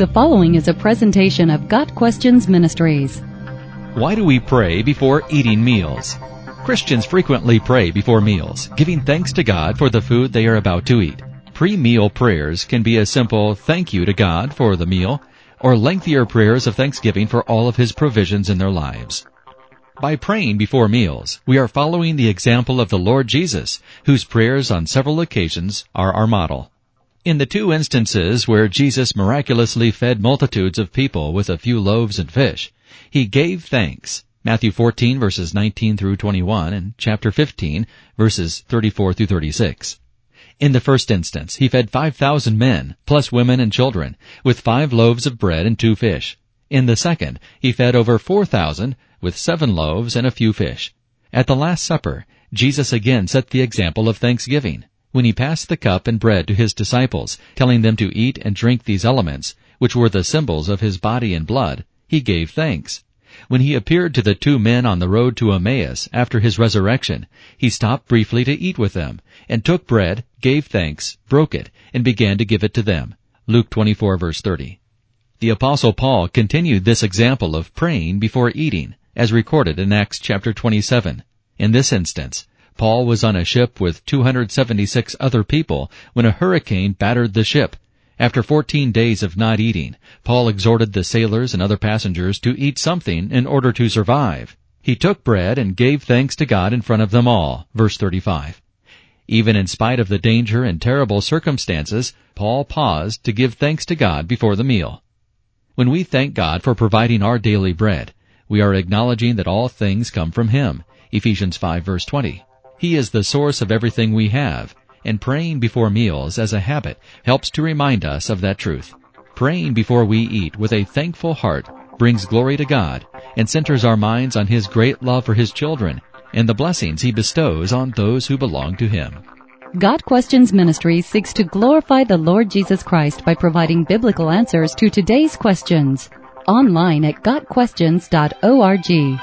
The following is a presentation of Got Questions Ministries. Why do we pray before eating meals? Christians frequently pray before meals, giving thanks to God for the food they are about to eat. Pre-meal prayers can be a simple thank you to God for the meal, or lengthier prayers of thanksgiving for all of His provisions in their lives. By praying before meals, we are following the example of the Lord Jesus, whose prayers on several occasions are our model. In the two instances where Jesus miraculously fed multitudes of people with a few loaves and fish, he gave thanks. Matthew 14 verses 19 through 21 and chapter 15 verses 34 through 36. In the first instance, he fed 5,000 men, plus women and children, with five loaves of bread and two fish. In the second, he fed over 4,000 with seven loaves and a few fish. At the Last Supper, Jesus again set the example of thanksgiving when he passed the cup and bread to his disciples, telling them to eat and drink these elements, which were the symbols of his body and blood, he gave thanks. When he appeared to the two men on the road to Emmaus after his resurrection, he stopped briefly to eat with them, and took bread, gave thanks, broke it, and began to give it to them. Luke 24 verse 30. The apostle Paul continued this example of praying before eating, as recorded in Acts chapter 27. In this instance, Paul was on a ship with 276 other people when a hurricane battered the ship. After 14 days of not eating, Paul exhorted the sailors and other passengers to eat something in order to survive. He took bread and gave thanks to God in front of them all. Verse 35. Even in spite of the danger and terrible circumstances, Paul paused to give thanks to God before the meal. When we thank God for providing our daily bread, we are acknowledging that all things come from Him. Ephesians 5 verse 20. He is the source of everything we have, and praying before meals as a habit helps to remind us of that truth. Praying before we eat with a thankful heart brings glory to God and centers our minds on His great love for His children and the blessings He bestows on those who belong to Him. Got Questions Ministry seeks to glorify the Lord Jesus Christ by providing biblical answers to today's questions. Online at GotQuestions.org.